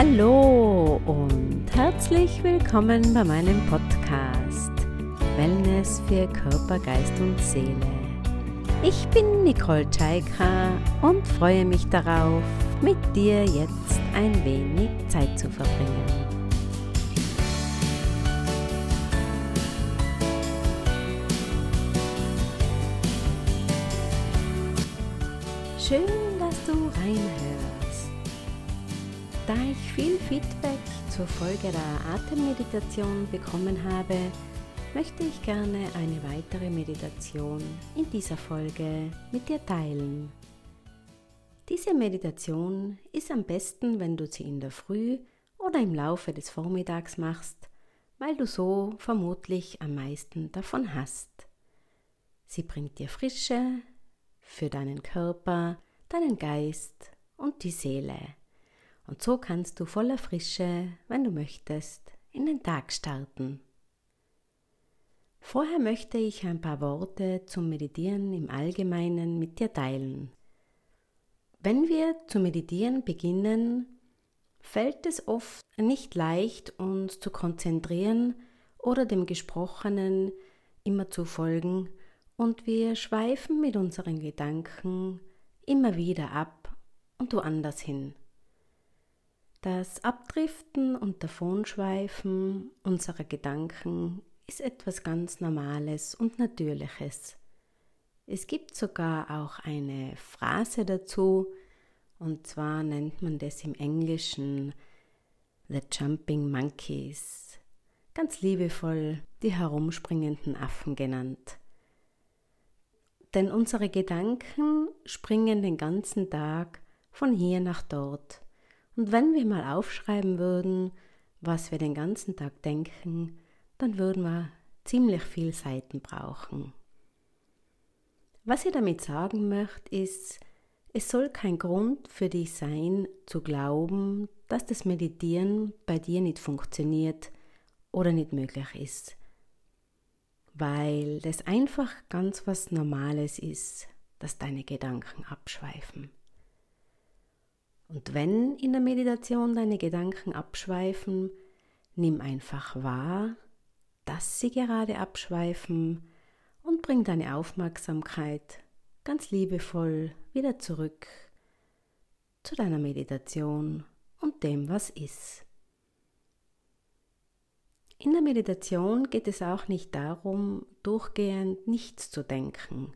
Hallo und herzlich willkommen bei meinem Podcast Wellness für Körper, Geist und Seele. Ich bin Nicole Tschaika und freue mich darauf, mit dir jetzt ein wenig Zeit zu verbringen. Schön, dass du reinhörst. Da ich viel Feedback zur Folge der Atemmeditation bekommen habe, möchte ich gerne eine weitere Meditation in dieser Folge mit dir teilen. Diese Meditation ist am besten, wenn du sie in der Früh oder im Laufe des Vormittags machst, weil du so vermutlich am meisten davon hast. Sie bringt dir Frische, für deinen Körper, deinen Geist und die Seele. Und so kannst du voller Frische, wenn du möchtest, in den Tag starten. Vorher möchte ich ein paar Worte zum Meditieren im Allgemeinen mit dir teilen. Wenn wir zu meditieren beginnen, fällt es oft nicht leicht, uns zu konzentrieren oder dem Gesprochenen immer zu folgen, und wir schweifen mit unseren Gedanken immer wieder ab und woanders hin. Das Abdriften und Davonschweifen unserer Gedanken ist etwas ganz Normales und Natürliches. Es gibt sogar auch eine Phrase dazu, und zwar nennt man das im Englischen The Jumping Monkeys, ganz liebevoll die herumspringenden Affen genannt. Denn unsere Gedanken springen den ganzen Tag von hier nach dort. Und wenn wir mal aufschreiben würden, was wir den ganzen Tag denken, dann würden wir ziemlich viel Seiten brauchen. Was ich damit sagen möchte, ist, es soll kein Grund für dich sein, zu glauben, dass das Meditieren bei dir nicht funktioniert oder nicht möglich ist weil das einfach ganz was Normales ist, dass deine Gedanken abschweifen. Und wenn in der Meditation deine Gedanken abschweifen, nimm einfach wahr, dass sie gerade abschweifen und bring deine Aufmerksamkeit ganz liebevoll wieder zurück zu deiner Meditation und dem, was ist. In der Meditation geht es auch nicht darum, durchgehend nichts zu denken,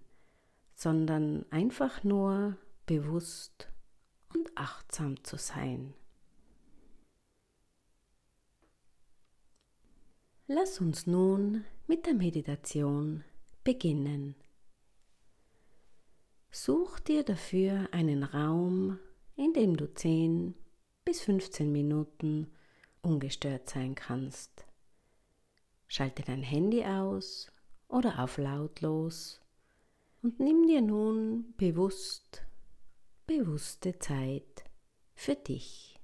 sondern einfach nur bewusst achtsam zu sein. Lass uns nun mit der Meditation beginnen. Such dir dafür einen Raum, in dem du 10 bis 15 Minuten ungestört sein kannst. Schalte dein Handy aus oder auf lautlos und nimm dir nun bewusst, bewusste Zeit für dich.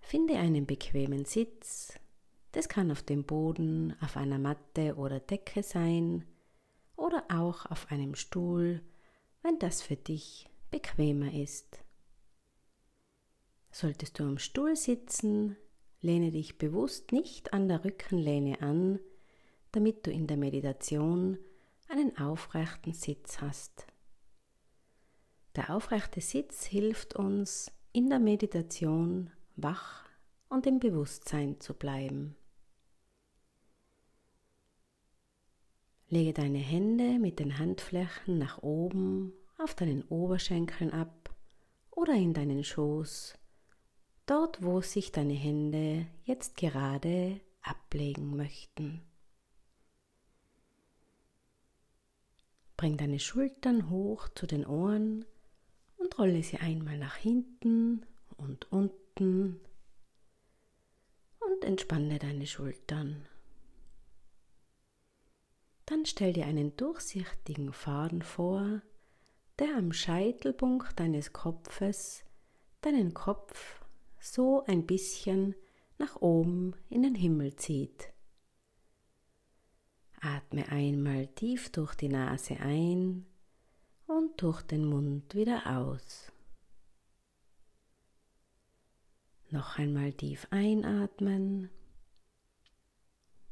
Finde einen bequemen Sitz. Das kann auf dem Boden, auf einer Matte oder Decke sein oder auch auf einem Stuhl, wenn das für dich bequemer ist. Solltest du am Stuhl sitzen, lehne dich bewusst nicht an der Rückenlehne an, damit du in der Meditation einen aufrechten Sitz hast. Der aufrechte Sitz hilft uns in der Meditation wach und im Bewusstsein zu bleiben. Lege deine Hände mit den Handflächen nach oben auf deinen Oberschenkeln ab oder in deinen Schoß dort wo sich deine Hände jetzt gerade ablegen möchten. Bring deine Schultern hoch zu den Ohren und rolle sie einmal nach hinten und unten und entspanne deine Schultern. Dann stell dir einen durchsichtigen Faden vor, der am Scheitelpunkt deines Kopfes deinen Kopf so ein bisschen nach oben in den Himmel zieht. Atme einmal tief durch die Nase ein und durch den Mund wieder aus. Noch einmal tief einatmen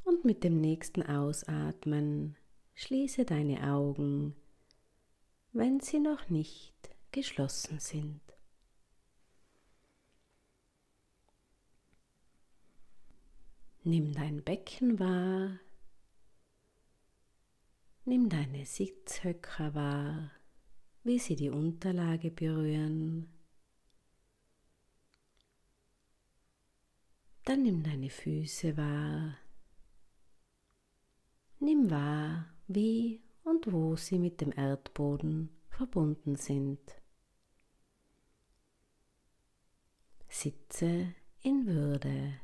und mit dem nächsten Ausatmen schließe deine Augen, wenn sie noch nicht geschlossen sind. Nimm dein Becken wahr, nimm deine Sitzhöcker wahr, wie sie die Unterlage berühren. Dann nimm deine Füße wahr. Nimm wahr, wie und wo sie mit dem Erdboden verbunden sind. Sitze in Würde.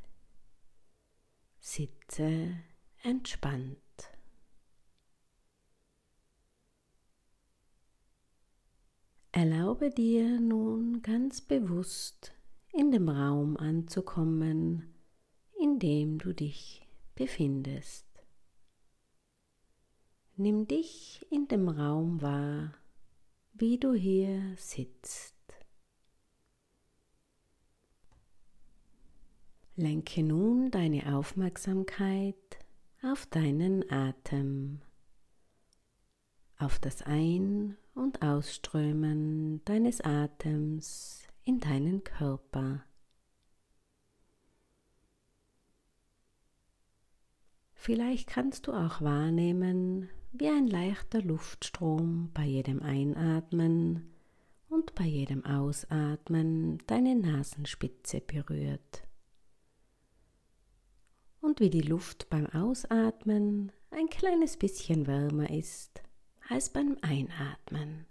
Sitze entspannt. Erlaube dir nun ganz bewusst in dem Raum anzukommen, in dem du dich befindest. Nimm dich in dem Raum wahr, wie du hier sitzt. Lenke nun deine Aufmerksamkeit auf deinen Atem, auf das Ein- und Ausströmen deines Atems in deinen Körper. Vielleicht kannst du auch wahrnehmen, wie ein leichter Luftstrom bei jedem Einatmen und bei jedem Ausatmen deine Nasenspitze berührt. Und wie die Luft beim Ausatmen ein kleines bisschen wärmer ist als beim Einatmen.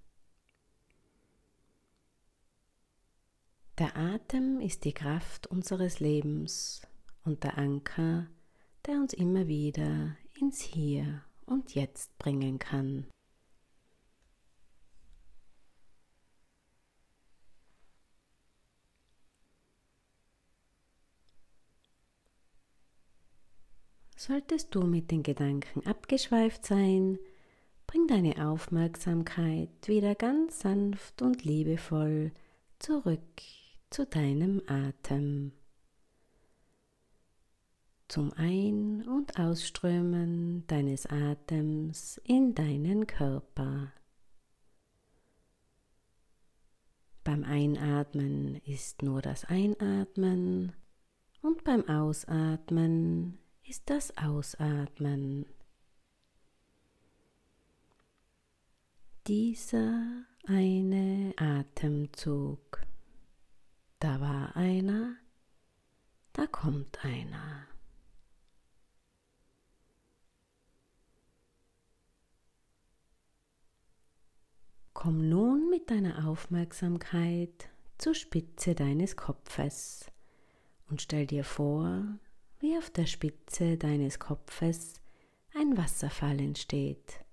Der Atem ist die Kraft unseres Lebens und der Anker, der uns immer wieder ins Hier und Jetzt bringen kann. Solltest du mit den Gedanken abgeschweift sein, Bring deine Aufmerksamkeit wieder ganz sanft und liebevoll zurück zu deinem Atem. Zum Ein- und Ausströmen deines Atems in deinen Körper. Beim Einatmen ist nur das Einatmen und beim Ausatmen ist das Ausatmen. Dieser eine Atemzug. Da war einer, da kommt einer. Komm nun mit deiner Aufmerksamkeit zur Spitze deines Kopfes und stell dir vor, wie auf der Spitze deines Kopfes ein Wasserfall entsteht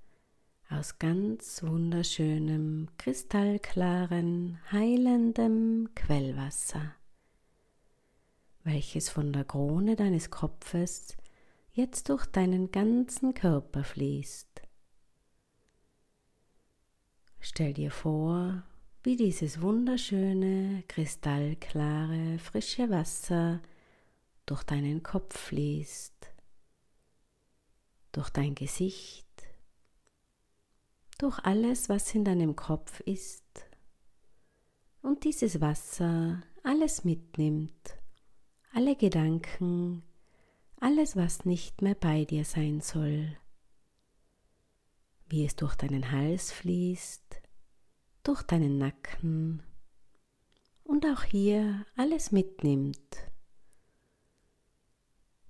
aus ganz wunderschönem, kristallklaren, heilendem Quellwasser, welches von der Krone deines Kopfes jetzt durch deinen ganzen Körper fließt. Stell dir vor, wie dieses wunderschöne, kristallklare, frische Wasser durch deinen Kopf fließt, durch dein Gesicht, durch alles, was in deinem Kopf ist und dieses Wasser alles mitnimmt, alle Gedanken, alles, was nicht mehr bei dir sein soll, wie es durch deinen Hals fließt, durch deinen Nacken und auch hier alles mitnimmt.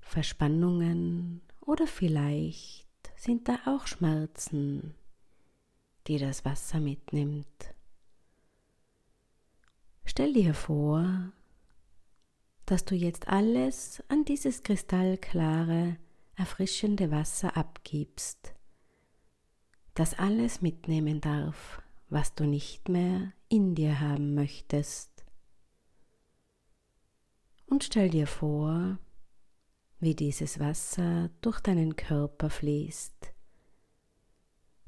Verspannungen oder vielleicht sind da auch Schmerzen die das Wasser mitnimmt. Stell dir vor, dass du jetzt alles an dieses kristallklare, erfrischende Wasser abgibst, das alles mitnehmen darf, was du nicht mehr in dir haben möchtest. Und stell dir vor, wie dieses Wasser durch deinen Körper fließt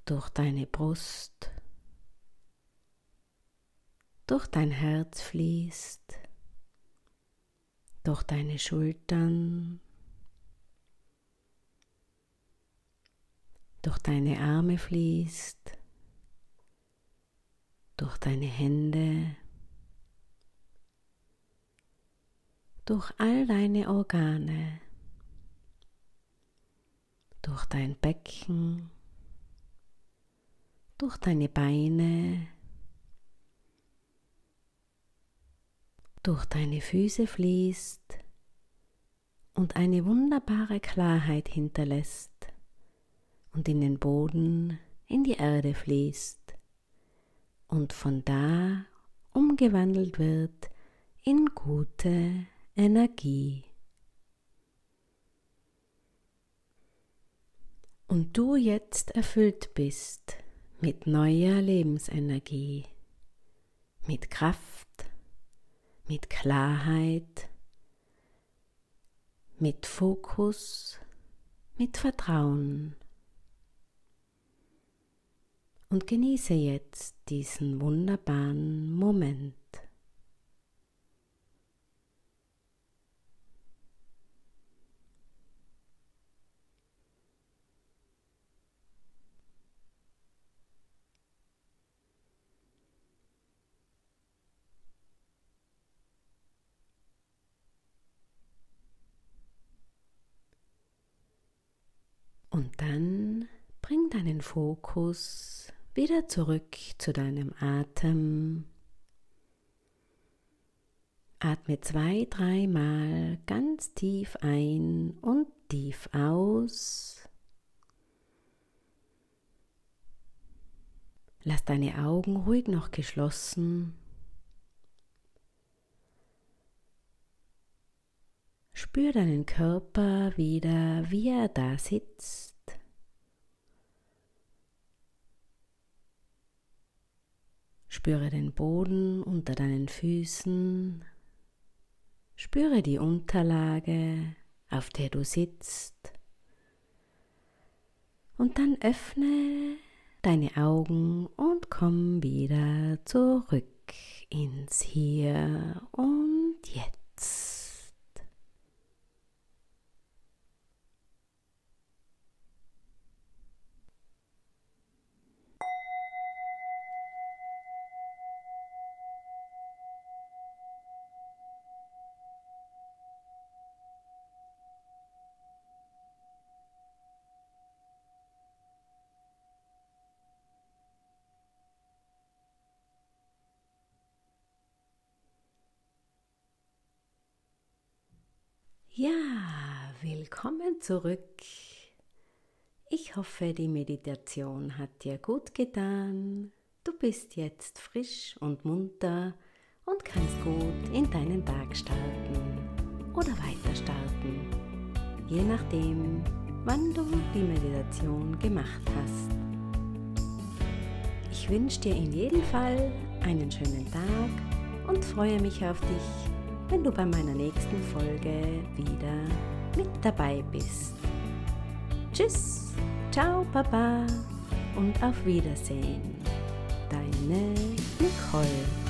durch deine Brust, durch dein Herz fließt, durch deine Schultern, durch deine Arme fließt, durch deine Hände, durch all deine Organe, durch dein Becken, durch deine Beine, durch deine Füße fließt und eine wunderbare Klarheit hinterlässt und in den Boden, in die Erde fließt und von da umgewandelt wird in gute Energie. Und du jetzt erfüllt bist mit neuer Lebensenergie, mit Kraft, mit Klarheit, mit Fokus, mit Vertrauen und genieße jetzt diesen wunderbaren Moment. Und dann bring deinen Fokus wieder zurück zu deinem Atem. Atme zwei, dreimal ganz tief ein und tief aus. Lass deine Augen ruhig noch geschlossen. Spür deinen Körper wieder, wie er da sitzt. Spüre den Boden unter deinen Füßen. Spüre die Unterlage, auf der du sitzt. Und dann öffne deine Augen und komm wieder zurück ins Hier und Jetzt. Ja, willkommen zurück. Ich hoffe, die Meditation hat dir gut getan. Du bist jetzt frisch und munter und kannst gut in deinen Tag starten oder weiter starten, je nachdem, wann du die Meditation gemacht hast. Ich wünsche dir in jedem Fall einen schönen Tag und freue mich auf dich wenn du bei meiner nächsten Folge wieder mit dabei bist. Tschüss, ciao, Papa und auf Wiedersehen. Deine Nicole.